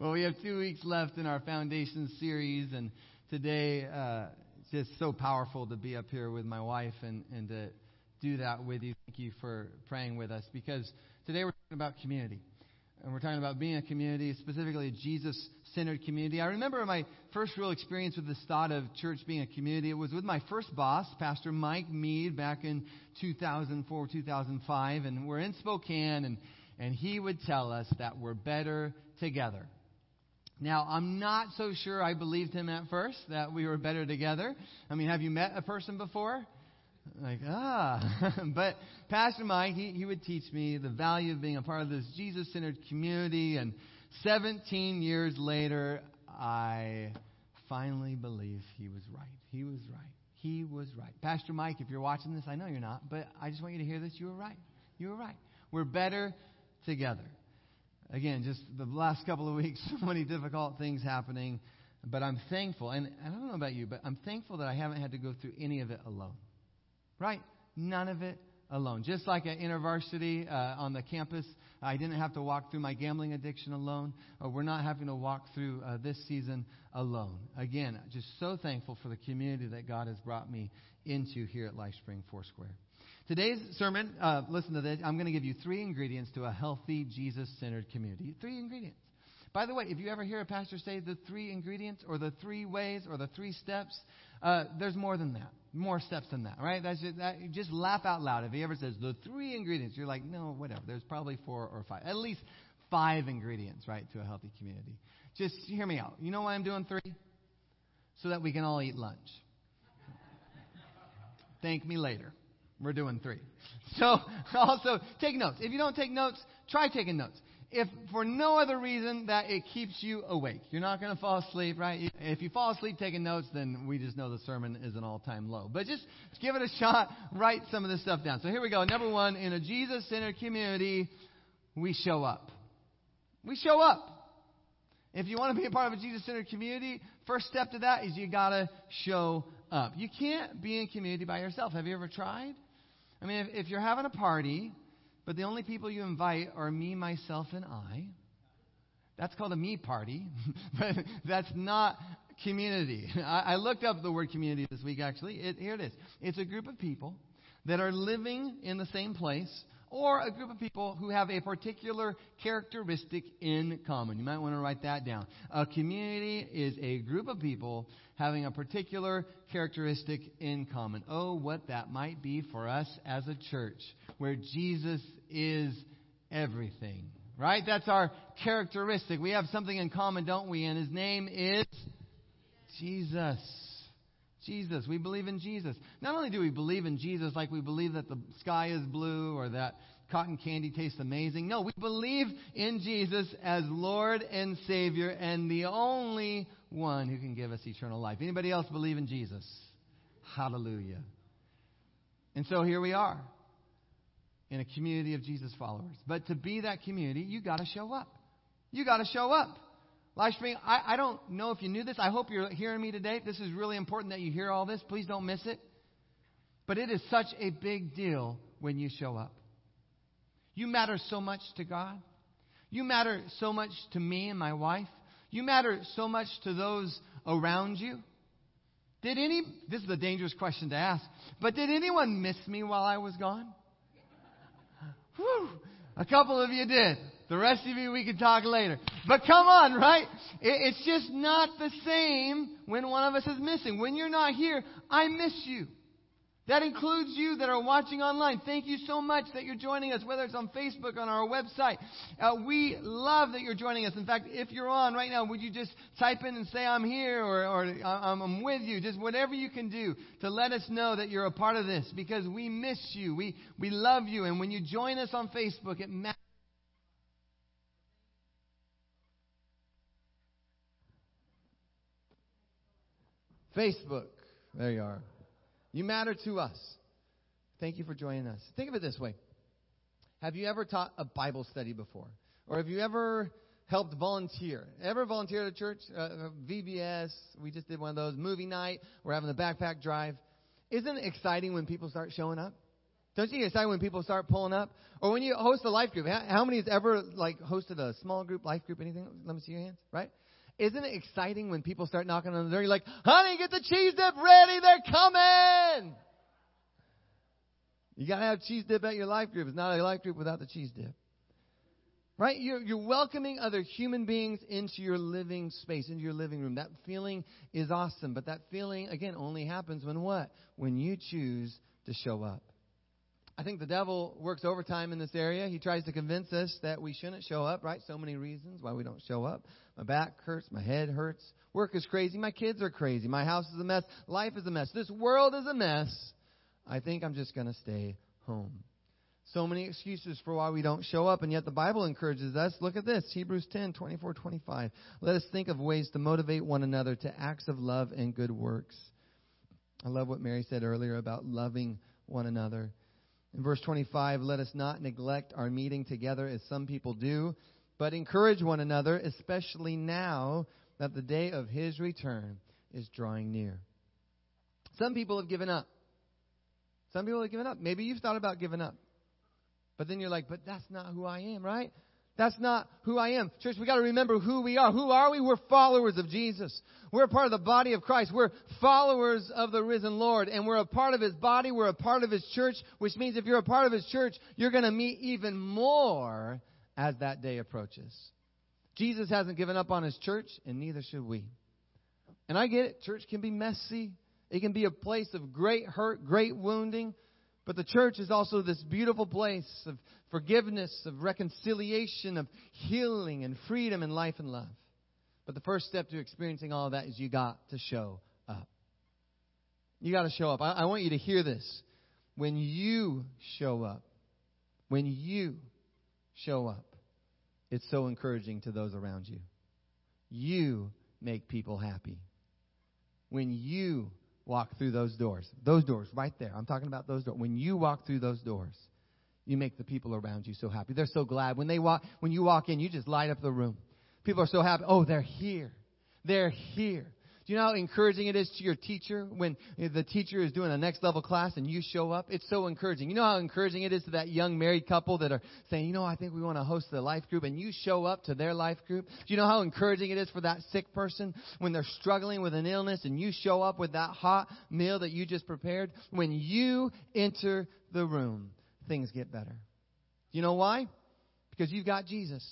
well, we have two weeks left in our foundation series, and today uh, it's just so powerful to be up here with my wife and, and to do that with you. Thank you for praying with us because today we're talking about community. And we're talking about being a community, specifically a Jesus centered community. I remember my first real experience with this thought of church being a community. It was with my first boss, Pastor Mike Mead, back in 2004, 2005. And we're in Spokane, and, and he would tell us that we're better together. Now, I'm not so sure I believed him at first that we were better together. I mean, have you met a person before? Like, ah. but Pastor Mike, he, he would teach me the value of being a part of this Jesus centered community. And 17 years later, I finally believe he was right. He was right. He was right. Pastor Mike, if you're watching this, I know you're not, but I just want you to hear this. You were right. You were right. We're better together again, just the last couple of weeks, so many difficult things happening. But I'm thankful, and I don't know about you, but I'm thankful that I haven't had to go through any of it alone. Right? None of it alone. Just like at InterVarsity uh, on the campus, I didn't have to walk through my gambling addiction alone. We're not having to walk through uh, this season alone. Again, just so thankful for the community that God has brought me into here at LifeSpring Foursquare. Today's sermon, uh, listen to this. I'm going to give you three ingredients to a healthy, Jesus centered community. Three ingredients. By the way, if you ever hear a pastor say the three ingredients or the three ways or the three steps, uh, there's more than that. More steps than that, right? That's just, that, just laugh out loud. If he ever says the three ingredients, you're like, no, whatever. There's probably four or five. At least five ingredients, right, to a healthy community. Just hear me out. You know why I'm doing three? So that we can all eat lunch. Thank me later. We're doing three. So also take notes. If you don't take notes, try taking notes. If for no other reason that it keeps you awake, you're not going to fall asleep, right? If you fall asleep taking notes, then we just know the sermon is an all-time low. But just give it a shot. Write some of this stuff down. So here we go. Number one, in a Jesus-centered community, we show up. We show up. If you want to be a part of a Jesus centered community, first step to that is you got to show up. You can't be in community by yourself. Have you ever tried? I mean, if, if you're having a party, but the only people you invite are me, myself, and I, that's called a me party, but that's not community. I, I, looked up the word community this week, actually. It, here it is. It's a group of people that are living in the same place or a group of people who have a particular characteristic in common. You might want to write that down. A community is a group of people having a particular characteristic in common. Oh, what that might be for us as a church where Jesus is everything. Right? That's our characteristic. We have something in common, don't we? And his name is Jesus. Jesus. We believe in Jesus. Not only do we believe in Jesus like we believe that the sky is blue or that cotton candy tastes amazing. No, we believe in Jesus as Lord and Savior and the only one who can give us eternal life. Anybody else believe in Jesus? Hallelujah. And so here we are in a community of Jesus followers. But to be that community, you got to show up. You got to show up. Livestream, I, I don't know if you knew this. I hope you're hearing me today. This is really important that you hear all this. Please don't miss it. But it is such a big deal when you show up. You matter so much to God. You matter so much to me and my wife. You matter so much to those around you. Did any, this is a dangerous question to ask, but did anyone miss me while I was gone? Whew, a couple of you did. The rest of you, we can talk later. But come on, right? It's just not the same when one of us is missing. When you're not here, I miss you. That includes you that are watching online. Thank you so much that you're joining us, whether it's on Facebook, on our website. Uh, we love that you're joining us. In fact, if you're on right now, would you just type in and say, I'm here or, or I'm, I'm with you? Just whatever you can do to let us know that you're a part of this because we miss you. We, we love you. And when you join us on Facebook, it matters. Facebook. There you are. You matter to us. Thank you for joining us. Think of it this way Have you ever taught a Bible study before? Or have you ever helped volunteer? Ever volunteer at a church? Uh, VBS, we just did one of those. Movie night, we're having the backpack drive. Isn't it exciting when people start showing up? Don't you get excited when people start pulling up? Or when you host a life group? How, how many has ever like hosted a small group, life group, anything? Let me see your hands. Right? Isn't it exciting when people start knocking on the door? You're like, honey, get the cheese dip ready. They're coming. You gotta have cheese dip at your life group. It's not a life group without the cheese dip. Right? You're, you're welcoming other human beings into your living space, into your living room. That feeling is awesome, but that feeling, again, only happens when what? When you choose to show up. I think the devil works overtime in this area. He tries to convince us that we shouldn't show up, right? So many reasons why we don't show up. My back hurts, my head hurts, work is crazy, my kids are crazy, my house is a mess, life is a mess, this world is a mess. I think I'm just going to stay home. So many excuses for why we don't show up, and yet the Bible encourages us. Look at this Hebrews 10 24, 25. Let us think of ways to motivate one another to acts of love and good works. I love what Mary said earlier about loving one another. In verse 25, let us not neglect our meeting together as some people do, but encourage one another, especially now that the day of his return is drawing near. Some people have given up. Some people have given up. Maybe you've thought about giving up. But then you're like, but that's not who I am, right? That's not who I am. Church, we got to remember who we are. Who are we? We're followers of Jesus. We're a part of the body of Christ. We're followers of the risen Lord, and we're a part of His body. We're a part of His church, which means if you're a part of His church, you're going to meet even more as that day approaches. Jesus hasn't given up on His church, and neither should we. And I get it. Church can be messy. It can be a place of great hurt, great wounding. But the church is also this beautiful place of forgiveness, of reconciliation, of healing and freedom and life and love. But the first step to experiencing all of that is you got to show up. You got to show up. I, I want you to hear this. When you show up, when you show up, it's so encouraging to those around you. You make people happy. When you walk through those doors, those doors right there, I'm talking about those doors. When you walk through those doors, you make the people around you so happy. They're so glad. When they walk, when you walk in, you just light up the room. People are so happy. Oh, they're here. They're here. Do you know how encouraging it is to your teacher when the teacher is doing a next level class and you show up? It's so encouraging. You know how encouraging it is to that young married couple that are saying, you know, I think we want to host the life group and you show up to their life group? Do you know how encouraging it is for that sick person when they're struggling with an illness and you show up with that hot meal that you just prepared? When you enter the room, things get better. You know why? Because you've got Jesus.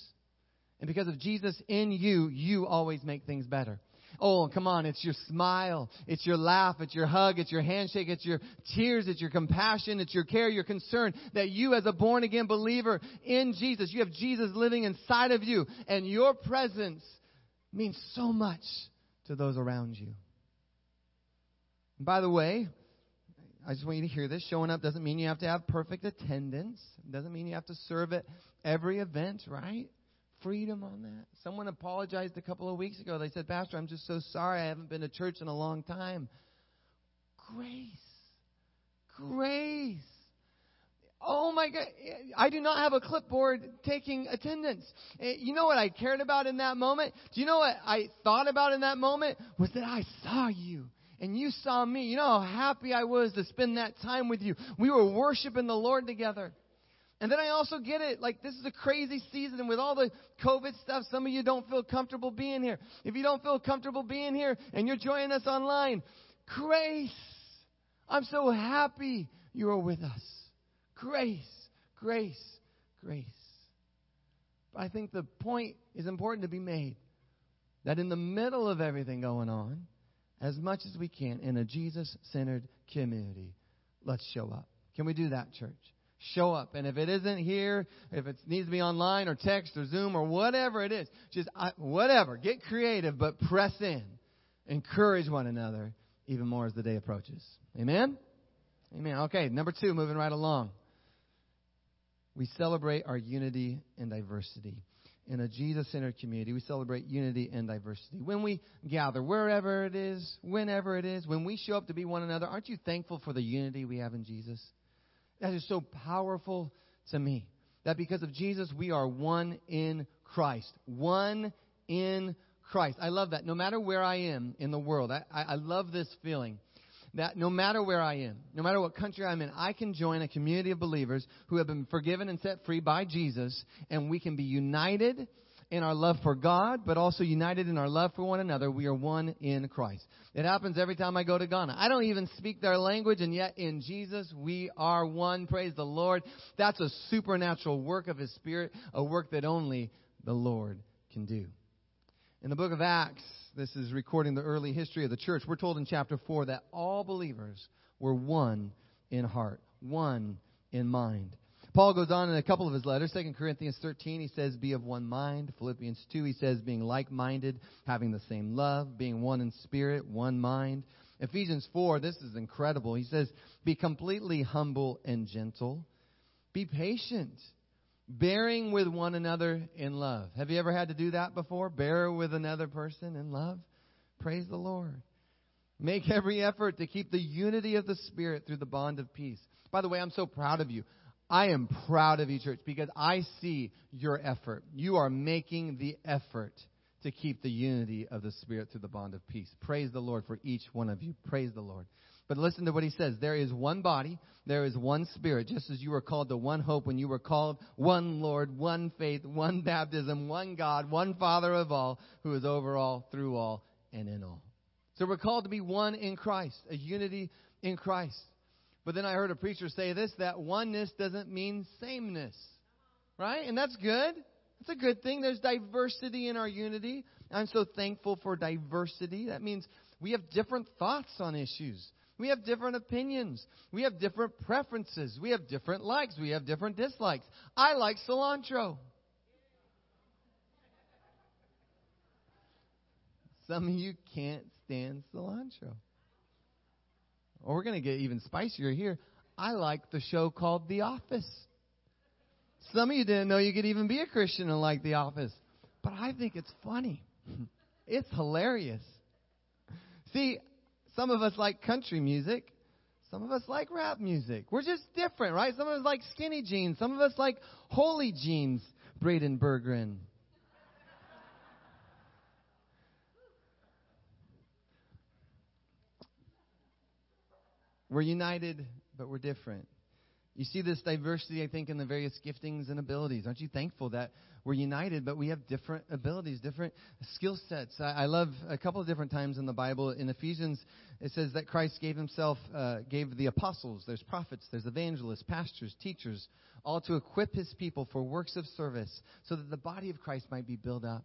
And because of Jesus in you, you always make things better. Oh, come on. It's your smile. It's your laugh. It's your hug. It's your handshake. It's your tears. It's your compassion. It's your care, your concern that you as a born again believer in Jesus, you have Jesus living inside of you and your presence means so much to those around you. And by the way, I just want you to hear this. Showing up doesn't mean you have to have perfect attendance. It doesn't mean you have to serve at every event, right? Freedom on that. Someone apologized a couple of weeks ago. They said, Pastor, I'm just so sorry. I haven't been to church in a long time. Grace. Grace. Oh my God. I do not have a clipboard taking attendance. Eh, you know what I cared about in that moment? Do you know what I thought about in that moment? Was that I saw you and you saw me. You know how happy I was to spend that time with you. We were worshiping the Lord together. And then I also get it. Like, this is a crazy season, and with all the COVID stuff, some of you don't feel comfortable being here. If you don't feel comfortable being here and you're joining us online, grace. I'm so happy you are with us. Grace, grace, grace. But I think the point is important to be made that in the middle of everything going on, as much as we can in a Jesus centered community. Let's show up. Can we do that, church? Show up. And if it isn't here, if it needs to be online or text or Zoom or whatever it is, just I, whatever. Get creative, but press in. Encourage one another even more as the day approaches. Amen? Amen. Okay, number two, moving right along. We celebrate our unity and diversity in a Jesus centered community, we celebrate unity and diversity. When we gather, wherever it is, whenever it is, when we show up to be one another, aren't you thankful for the unity we have in Jesus? That is so powerful to me. That because of Jesus, we are one in Christ. One in Christ. I love that. No matter where I am in the world, I, I, love this feeling that no matter where I am, no matter what country I'm in, I can join a community of believers who have been forgiven and set free by Jesus, and we can be united in our love for God, but also united in our love for one another. We are one in Christ. It happens every time I go to Ghana. I don't even speak their language, and yet in Jesus we are one. Praise the Lord. That's a supernatural work of His Spirit, a work that only the Lord can do. In the book of Acts, this is recording the early history of the church. We're told in chapter 4 that all believers were one in heart, one in mind. Paul goes on in a couple of his letters. 2 Corinthians 13, he says, Be of one mind. Philippians 2, he says, Being like minded, having the same love, being one in spirit, one mind. Ephesians 4, this is incredible. He says, Be completely humble and gentle. Be patient, bearing with one another in love. Have you ever had to do that before? Bear with another person in love? Praise the Lord. Make every effort to keep the unity of the Spirit through the bond of peace. By the way, I'm so proud of you. I am proud of you, church, because I see your effort. You are making the effort to keep the unity of the Spirit through the bond of peace. Praise the Lord for each one of you. Praise the Lord. But listen to what he says. There is one body, there is one Spirit, just as you were called to one hope when you were called, one Lord, one faith, one baptism, one God, one Father of all, who is over all, through all, and in all. So we're called to be one in Christ, a unity in Christ. But then I heard a preacher say this that oneness doesn't mean sameness. Right? And that's good. That's a good thing. There's diversity in our unity. I'm so thankful for diversity. That means we have different thoughts on issues. We have different opinions. We have different preferences. We have different likes. We have different dislikes. I like cilantro. Some of you can't stand cilantro. Or we're going to get even spicier here. I like the show called The Office. Some of you didn't know you could even be a Christian and like The Office. But I think it's funny. It's hilarious. See, some of us like country music. Some of us like rap music. We're just different, right? Some of us like skinny jeans. Some of us like holy jeans. Braden Berggren. We're united, but we're different. You see this diversity, I think, in the various giftings and abilities. Aren't you thankful that we're united, but we have different abilities, different skill sets? I, I love a couple of different times in the Bible. In Ephesians, it says that Christ gave himself, uh, gave the apostles, there's prophets, there's evangelists, pastors, teachers, all to equip his people for works of service so that the body of Christ might be built up.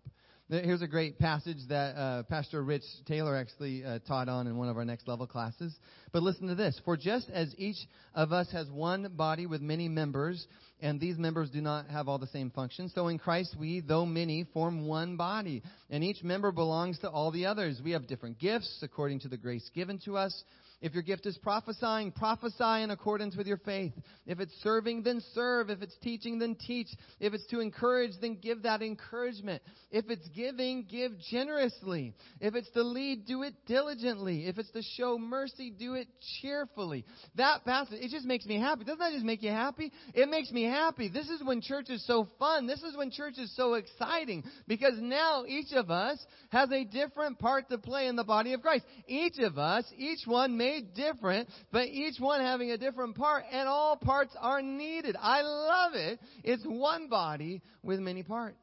Here's a great passage that uh, Pastor Rich Taylor actually uh, taught on in one of our next level classes. But listen to this. For just as each of us has one body with many members, and these members do not have all the same functions, so in Christ we, though many, form one body. And each member belongs to all the others. We have different gifts according to the grace given to us. If your gift is prophesying, prophesy in accordance with your faith. If it's serving, then serve. If it's teaching, then teach. If it's to encourage, then give that encouragement. If it's giving, give generously. If it's to lead, do it diligently. If it's to show mercy, do it cheerfully. That passage, it just makes me happy. Doesn't that just make you happy? It makes me happy. This is when church is so fun. This is when church is so exciting because now each of us has a different part to play in the body of Christ. Each of us, each one may made different, but each one having a different part, and all parts are needed. I love it. It's one body with many parts.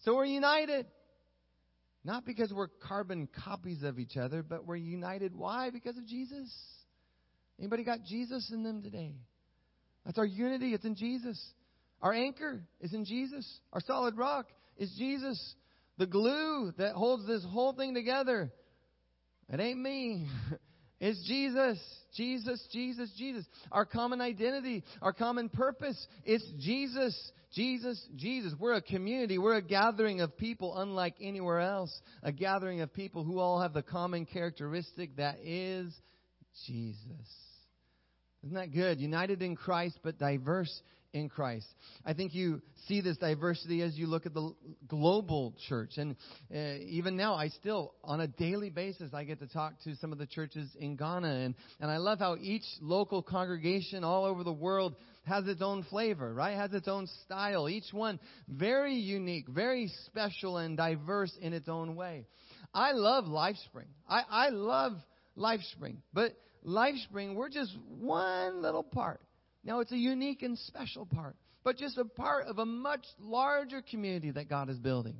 So we're united. Not because we're carbon copies of each other, but we're united. Why? Because of Jesus. Anybody got Jesus in them today? That's our unity. It's in Jesus. Our anchor is in Jesus. Our solid rock is Jesus. The glue that holds this whole thing together. It ain't me. It's Jesus. Jesus, Jesus, Jesus. Our common identity, our common purpose. It's Jesus, Jesus, Jesus. We're a community. We're a gathering of people unlike anywhere else. A gathering of people who all have the common characteristic that is Jesus. Isn't that good? United in Christ, but diverse in Christ. I think you see this diversity as you look at the global church. And uh, even now, I still, on a daily basis, I get to talk to some of the churches in Ghana. And, and I love how each local congregation all over the world has its own flavor, right? Has its own style. Each one very unique, very special, and diverse in its own way. I love LifeSpring. I, I love LifeSpring. But LifeSpring, we're just one little part. Now, it's a unique and special part, but just a part of a much larger community that God is building.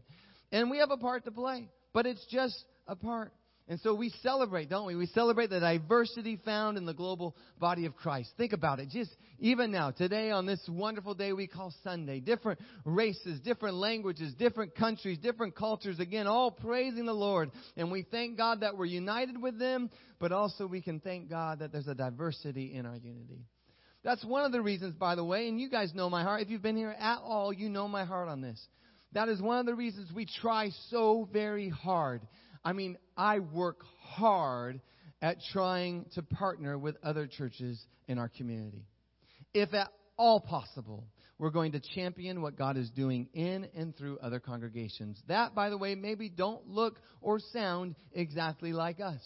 And we have a part to play, but it's just a part. And so we celebrate, don't we? We celebrate the diversity found in the global body of Christ. Think about it. Just even now, today on this wonderful day we call Sunday, different races, different languages, different countries, different cultures, again, all praising the Lord. And we thank God that we're united with them, but also we can thank God that there's a diversity in our unity. That's one of the reasons, by the way, and you guys know my heart. If you've been here at all, you know my heart on this. That is one of the reasons we try so very hard I mean, I work hard at trying to partner with other churches in our community. If at all possible, we're going to champion what God is doing in and through other congregations. That, by the way, maybe don't look or sound exactly like us.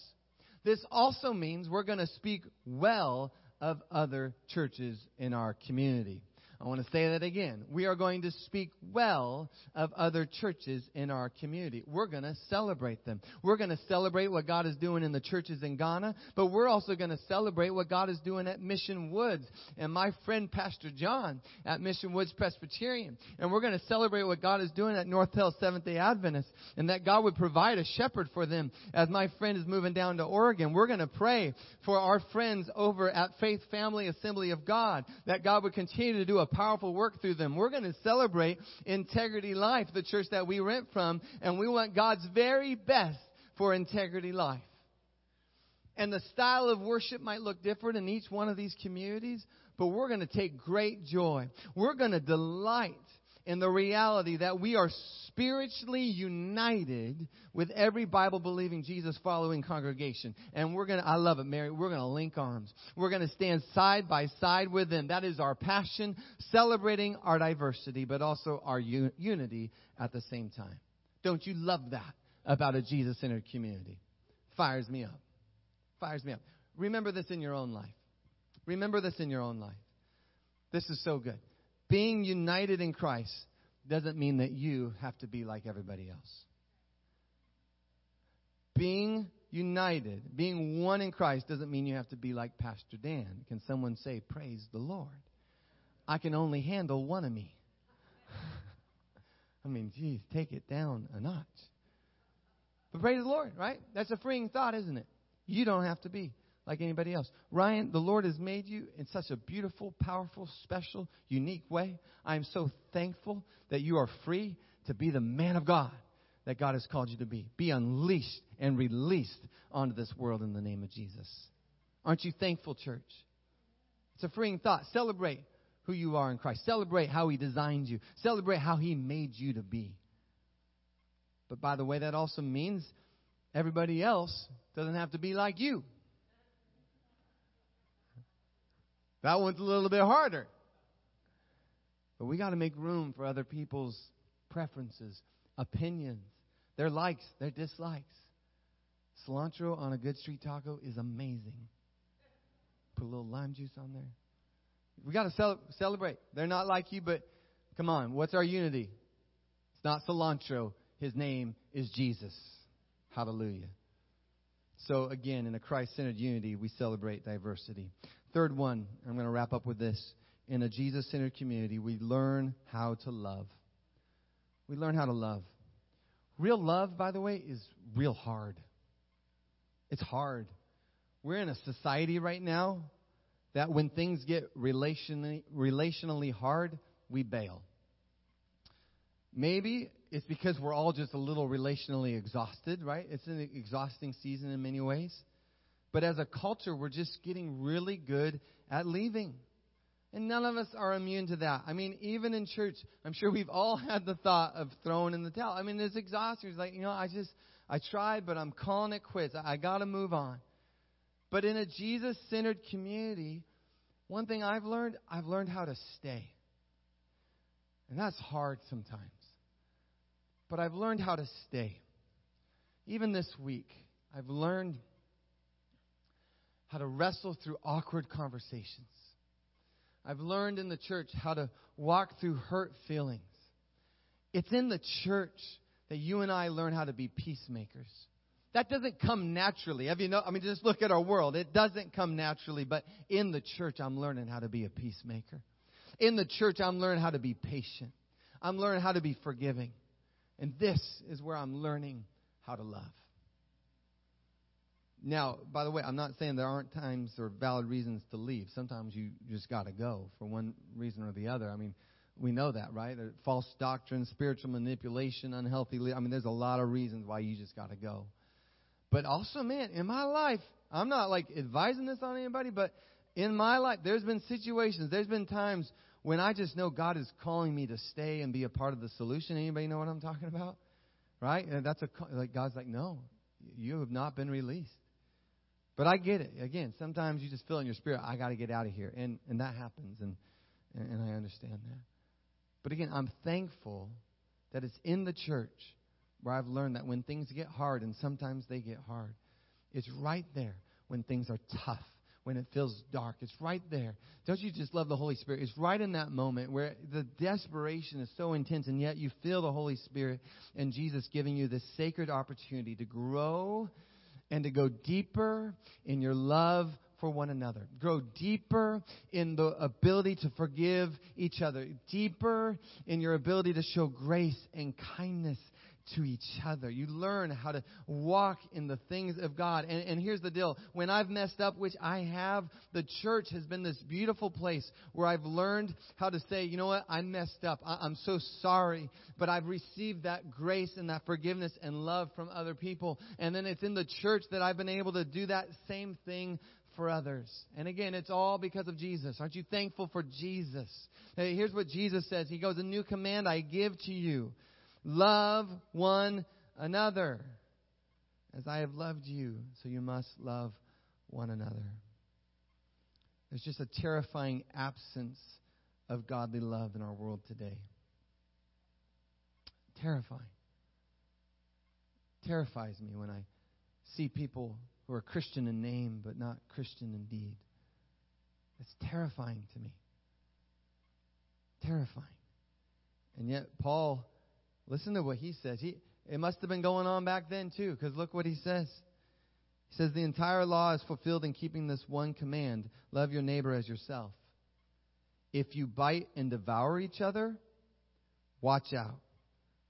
This also means we're going to speak well of other churches in our community. I want to say that again. We are going to speak well of other churches in our community. We're going to celebrate them. We're going to celebrate what God is doing in the churches in Ghana, but we're also going to celebrate what God is doing at Mission Woods and my friend Pastor John at Mission Woods Presbyterian. And we're going to celebrate what God is doing at North Hill Seventh day Adventist and that God would provide a shepherd for them as my friend is moving down to Oregon. We're going to pray for our friends over at Faith Family Assembly of God that God would continue to do powerful work through them. We're going to celebrate Integrity Life, the church that we rent from, and we want God's very best for Integrity Life. And the style of worship might look different in each one of these communities, but we're going to take great joy. We're going to delight in the reality that we are spiritually united with every Bible believing, Jesus following congregation. And we're going to, I love it, Mary, we're going to link arms. We're going to stand side by side with them. That is our passion, celebrating our diversity, but also our un- unity at the same time. Don't you love that about a Jesus centered community? Fires me up. Fires me up. Remember this in your own life. Remember this in your own life. This is so good. Being united in Christ doesn't mean that you have to be like everybody else. Being united, being one in Christ, doesn't mean you have to be like Pastor Dan. Can someone say, Praise the Lord? I can only handle one of me. I mean, geez, take it down a notch. But praise the Lord, right? That's a freeing thought, isn't it? You don't have to be like anybody else. Ryan, the Lord has made you in such a beautiful, powerful, special, unique way. I am so thankful that you are free to be the man of God that God has called you to be. Be unleashed and released onto this world in the name of Jesus. Aren't you thankful, church? It's a freeing thought. Celebrate who you are in Christ. Celebrate how He designed you. Celebrate how He made you to be. But by the way, that also means everybody else doesn't have to be like you. That one's a little bit harder. But we got to make room for other people's preferences, opinions, their likes, their dislikes. Cilantro on a good street taco is amazing. Put a little lime juice on there. We got to cel- celebrate. They're not like you, but come on, what's our unity? It's not cilantro. His name is Jesus. Hallelujah. So, again, in a Christ centered unity, we celebrate diversity. Third one, I'm going to wrap up with this. In a Jesus centered community, we learn how to love. We learn how to love. Real love, by the way, is real hard. It's hard. We're in a society right now that when things get relationally, relationally hard, we bail. Maybe it's because we're all just a little relationally exhausted, right? It's an exhausting season in many ways. But as a culture, we're just getting really good at leaving. And none of us are immune to that. I mean, even in church, I'm sure we've all had the thought of throwing in the towel. I mean, it's exhausting. It's like, you know, I just, I tried, but I'm calling it quits. I, I got to move on. But in a Jesus centered community, one thing I've learned, I've learned how to stay. And that's hard sometimes. But I've learned how to stay. Even this week, I've learned how to wrestle through awkward conversations. I've learned in the church how to walk through hurt feelings. It's in the church that you and I learn how to be peacemakers. that doesn't come naturally. Have you know? I mean, just look at our world. It doesn't come naturally. But in the church, I'm learning how to be a peacemaker. In the church, I'm learning how to be patient. I'm learning how to be forgiving. And this is where I'm learning how to love. Now, by the way, I'm not saying there aren't times or valid reasons to leave. Sometimes you just got to go for one reason or the other. I mean, we know that, right? False doctrine, spiritual manipulation, unhealthy. I mean, there's a lot of reasons why you just got to go. But also, man, in my life, I'm not like advising this on anybody, but in my life, there's been situations, there's been times when I just know God is calling me to stay and be a part of the solution. Anybody know what I'm talking about? Right? And that's a like God's like, no, you have not been released. But I get it. Again, sometimes you just feel in your spirit, I got to get out of here, and and that happens, and and I understand that. But again, I'm thankful that it's in the church where I've learned that when things get hard, and sometimes they get hard, it's right there when things are tough, when it feels dark. It's right there. Don't you just love the Holy Spirit? It's right in that moment where the desperation is so intense, and yet you feel the Holy Spirit and Jesus giving you this sacred opportunity to grow and to go deeper in your love for one another. Grow deeper in the ability to forgive each other. Deeper in your ability to show grace and kindness to each other. You learn how to walk in the things of God. And, and, here's the deal when I've messed up, which I have, the church has been this beautiful place where I've learned how to say, you know what, I messed up. I, I'm so sorry. But I've received that grace and that forgiveness and love from other people. And then it's in the church that I've been able to do that same thing for others. And again, it's all because of Jesus. Aren't you thankful for Jesus? Hey, here's what Jesus says He goes, A new command I give to you Love one another. As I have loved you, so you must love one another. There's just a terrifying absence of godly love in our world today. Terrifying. Terrifies me when I see people who are Christian in name but not Christian in deed. It's terrifying to me. Terrifying. And yet, Paul Listen to what he says. He, it must have been going on back then, too, because look what he says. He says, The entire law is fulfilled in keeping this one command love your neighbor as yourself. If you bite and devour each other, watch out,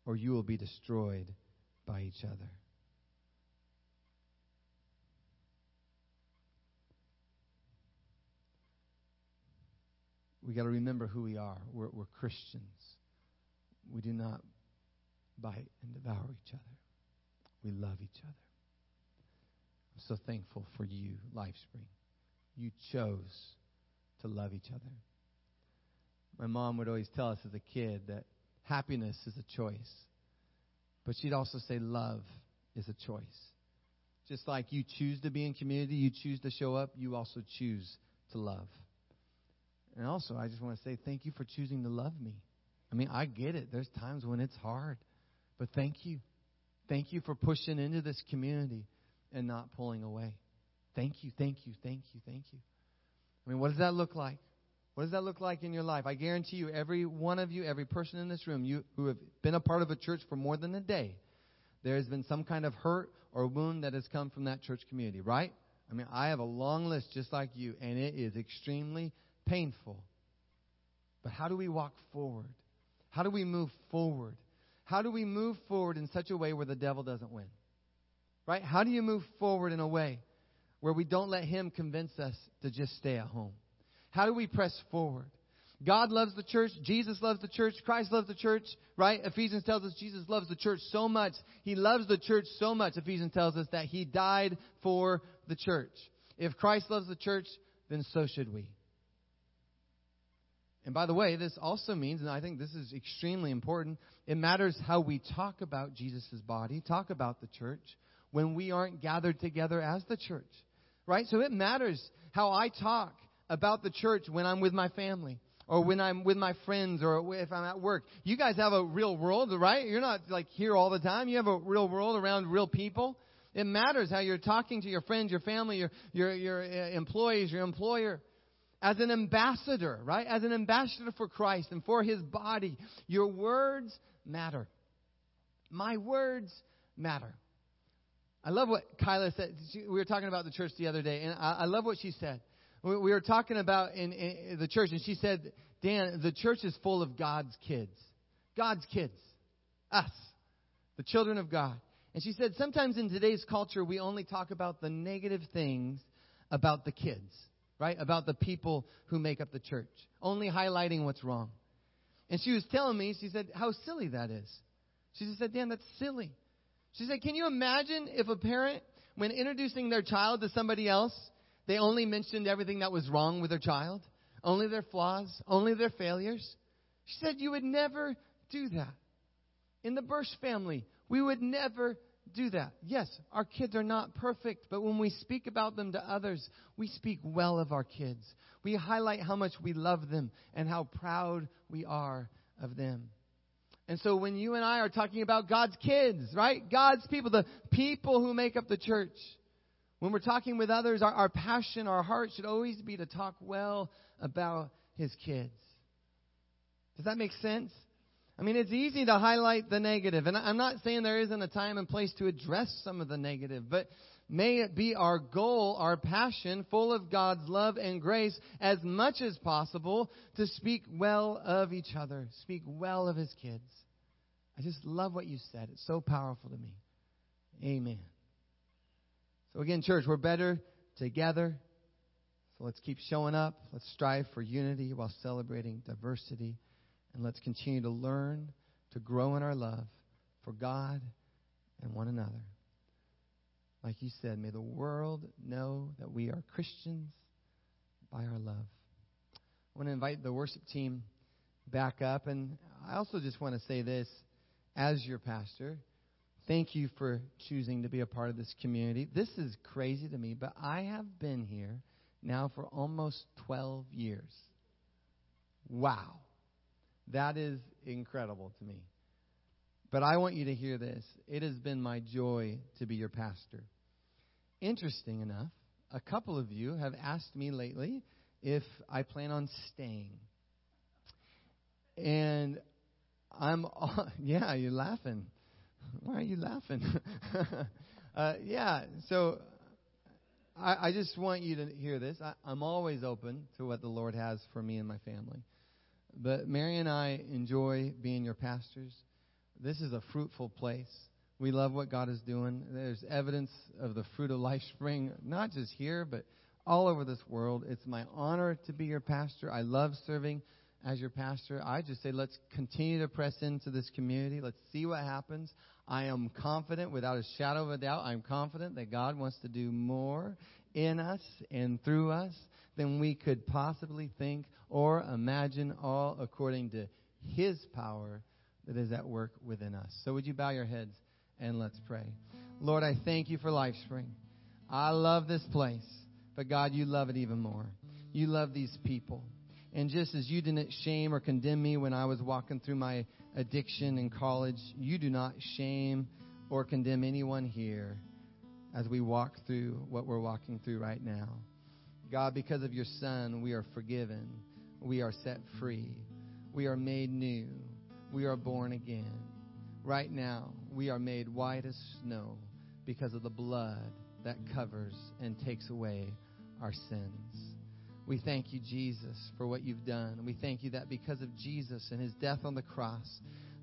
or you will be destroyed by each other. We got to remember who we are. We're, we're Christians. We do not bite and devour each other. We love each other. I'm so thankful for you, LifeSpring. You chose to love each other. My mom would always tell us as a kid that happiness is a choice. But she'd also say love is a choice. Just like you choose to be in community, you choose to show up, you also choose to love. And also, I just want to say thank you for choosing to love me. I mean, I get it. There's times when it's hard. But thank you. Thank you for pushing into this community and not pulling away. Thank you, thank you, thank you, thank you. I mean, what does that look like? What does that look like in your life? I guarantee you, every one of you, every person in this room, you who have been a part of a church for more than a day, there has been some kind of hurt or wound that has come from that church community, right? I mean, I have a long list just like you, and it is extremely painful. But how do we walk forward? How do we move forward? How do we move forward in such a way where the devil doesn't win? Right? How do you move forward in a way where we don't let him convince us to just stay at home? How do we press forward? God loves the church. Jesus loves the church. Christ loves the church, right? Ephesians tells us Jesus loves the church so much. He loves the church so much, Ephesians tells us, that he died for the church. If Christ loves the church, then so should we. And by the way, this also means, and I think this is extremely important, it matters how we talk about Jesus' body, talk about the church, when we aren't gathered together as the church. Right? So it matters how I talk about the church when I'm with my family or when I'm with my friends or if I'm at work. You guys have a real world, right? You're not like here all the time. You have a real world around real people. It matters how you're talking to your friends, your family, your, your, your uh, employees, your employer as an ambassador, right? As an ambassador for Christ and for his body, your words matter. My words matter. I love what Kyla said. We were talking about the church the other day, and I, I love what she said. We, we were talking about in, in the church, and she said, Dan, the church is full of God's kids. God's kids. Us. The children of God. And she said, sometimes in today's culture, we only talk about the negative things about the kids, right? About the people who make up the church, only highlighting what's wrong. And she was telling me, she said, how silly that is. She just said, Dan, that's silly. She said, can you imagine if a parent, when introducing their child to somebody else, they only mentioned everything that was wrong with their child? Only their flaws? Only their failures? She said, you would never do that. In the Bursch family, we would never do that. Yes, our kids are not perfect, but when we speak about them to others, we speak well of our kids. We highlight how much we love them and how proud we are of them. And so when you and I are talking about God's kids, right? God's people, the people who make up the church, when we're talking with others, our, our passion, our heart should always be to talk well about his kids. Does that make sense? I mean, it's easy to highlight the negative, and I'm not saying there isn't a time and place to address some of the negative, but may it be our goal, our passion, full of God's love and grace, as much as possible, to speak well of each other, speak well of His kids. I just love what you said. It's so powerful to me. Amen. So, again, church, we're better together. So let's keep showing up. Let's strive for unity while celebrating diversity. And let's continue to learn to grow in our love for God and one another. Like you said, may the world know that we are Christians by our love. I want to invite the worship team back up. And I also just want to say this as your pastor, thank you for choosing to be a part of this community. This is crazy to me, but I have been here now for almost 12 years. Wow. That is incredible to me. But I want you to hear this. It has been my joy to be your pastor. Interesting enough, a couple of you have asked me lately if I plan on staying. And I'm, yeah, you're laughing. Why are you laughing? uh, yeah, so I, I, just want you to hear this. I, I'm always open to what the Lord has for me and my family. But Mary and I enjoy being your pastors. This is a fruitful place. We love what God is doing. There's evidence of the fruit of life spring, not just here, but all over this world. It's my honor to be your pastor. I love serving as your pastor. I just say, let's continue to press into this community. Let's see what happens. I am confident, without a shadow of a doubt, I'm confident that God wants to do more in us and through us than we could possibly think or imagine, all according to His power that is at work within us. So, would you bow your heads and let's pray? Lord, I thank you for LifeSpring. I love this place, but God, you love it even more. You love these people. And just as you didn't shame or condemn me when I was walking through my addiction in college, you do not shame or condemn anyone here as we walk through what we're walking through right now. God, because of your Son, we are forgiven. We are set free. We are made new. We are born again. Right now, we are made white as snow because of the blood that covers and takes away our sins. We thank you, Jesus, for what you've done. We thank you that because of Jesus and his death on the cross,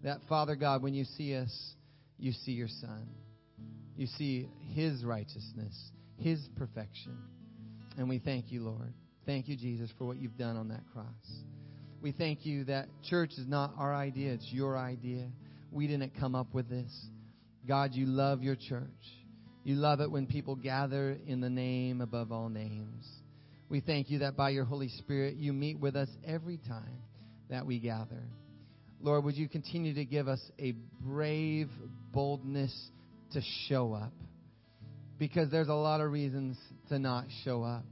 that Father God, when you see us, you see your Son. You see his righteousness, his perfection. And we thank you, Lord. Thank you, Jesus, for what you've done on that cross. We thank you that church is not our idea, it's your idea. We didn't come up with this. God, you love your church. You love it when people gather in the name above all names. We thank you that by your Holy Spirit, you meet with us every time that we gather. Lord, would you continue to give us a brave boldness to show up? Because there's a lot of reasons to not show up.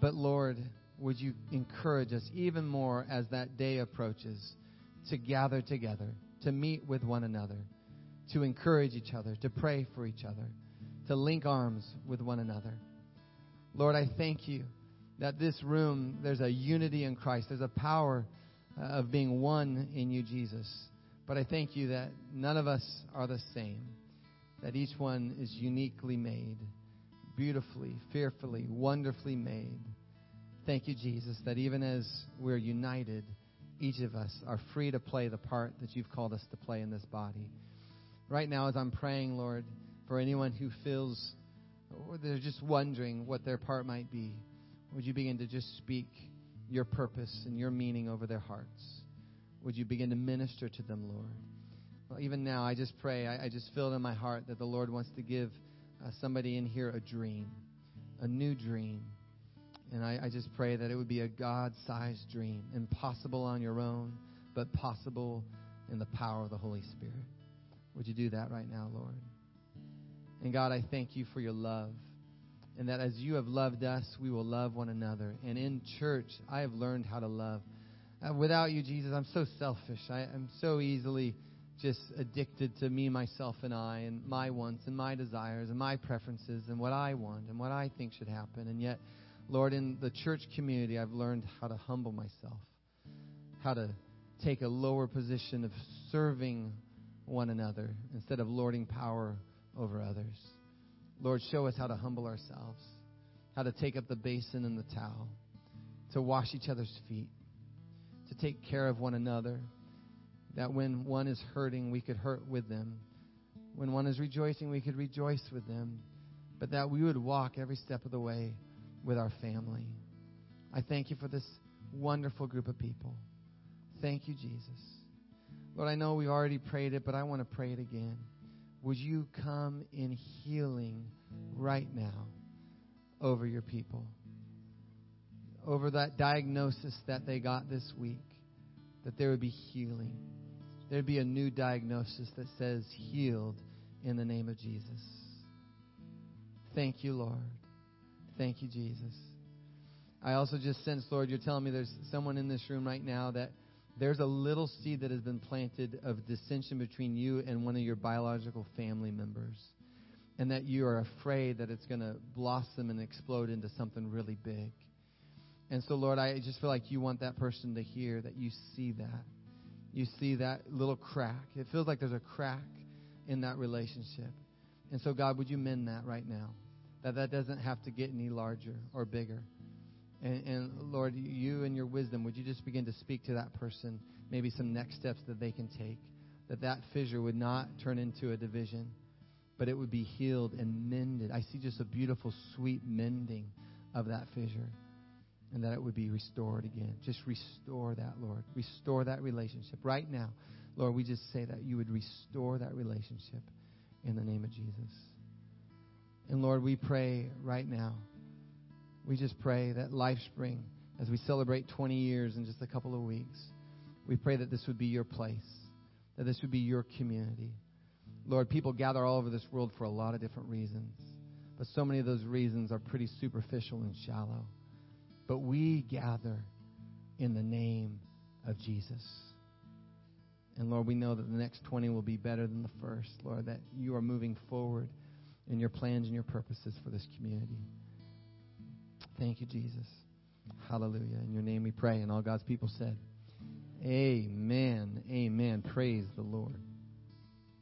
But Lord, would you encourage us even more as that day approaches to gather together, to meet with one another, to encourage each other, to pray for each other, to link arms with one another. Lord, I thank you that this room, there's a unity in Christ. There's a power uh, of being one in you, Jesus. But I thank you that none of us are the same. that each one is uniquely made, beautifully, fearfully, wonderfully made. Thank you, Jesus, that even as we're united, each of us are free to play the part that you've called us to play in this body. Right now, as I'm praying, Lord, for anyone who feels or they're just wondering what their part might be, would you begin to just speak your purpose and your meaning over their hearts? Would you begin to minister to them, Lord? Well, even now, I just pray, I, I just feel it in my heart that the Lord wants to give uh, somebody in here a dream, a new dream. And I, I just pray that it would be a God sized dream, impossible on your own, but possible in the power of the Holy Spirit. Would you do that right now, Lord? And God, I thank you for your love. And that as you have loved us, we will love one another. And in church, I have learned how to love. Uh, without you, Jesus, I'm so selfish. I, I'm so easily just addicted to me, myself, and I, and my wants and my desires and my preferences and what I want and what I think should happen. And yet, Lord, in the church community, I've learned how to humble myself, how to take a lower position of serving one another instead of lording power over others. Lord, show us how to humble ourselves, how to take up the basin and the towel, to wash each other's feet, to take care of one another, that when one is hurting, we could hurt with them. When one is rejoicing, we could rejoice with them. But that we would walk every step of the way with our family. I thank you for this wonderful group of people. Thank you, Jesus. Lord, I know we've already prayed it, but I want to pray it again. Would you come in healing right now over your people? Over that diagnosis that they got this week, that there would be healing. There'd be a new diagnosis that says healed in the name of Jesus. Thank you, Lord. Thank you, Jesus. I also just sense, Lord, you're telling me there's someone in this room right now that there's a little seed that has been planted of dissension between you and one of your biological family members. And that you are afraid that it's going to blossom and explode into something really big. And so, Lord, I just feel like you want that person to hear that you see that. You see that little crack. It feels like there's a crack in that relationship. And so, God, would you mend that right now? That that doesn't have to get any larger or bigger. And, and, Lord, you and your wisdom, would you just begin to speak to that person, maybe some next steps that they can take, that that fissure would not turn into a division, but it would be healed and mended. I see just a beautiful, sweet mending of that fissure, and that it would be restored again. Just restore that, Lord. Restore that relationship. Right now, Lord, we just say that you would restore that relationship in the name of Jesus. And Lord, we pray right now we just pray that LifeSpring, as we celebrate 20 years in just a couple of weeks, we pray that this would be your place, that this would be your community. Lord, people gather all over this world for a lot of different reasons, but so many of those reasons are pretty superficial and shallow. But we gather in the name of Jesus. And Lord, we know that the next 20 will be better than the first, Lord, that you are moving forward in your plans and your purposes for this community. Thank you, Jesus. Hallelujah. In your name we pray. And all God's people said, Amen. Amen. Praise the Lord.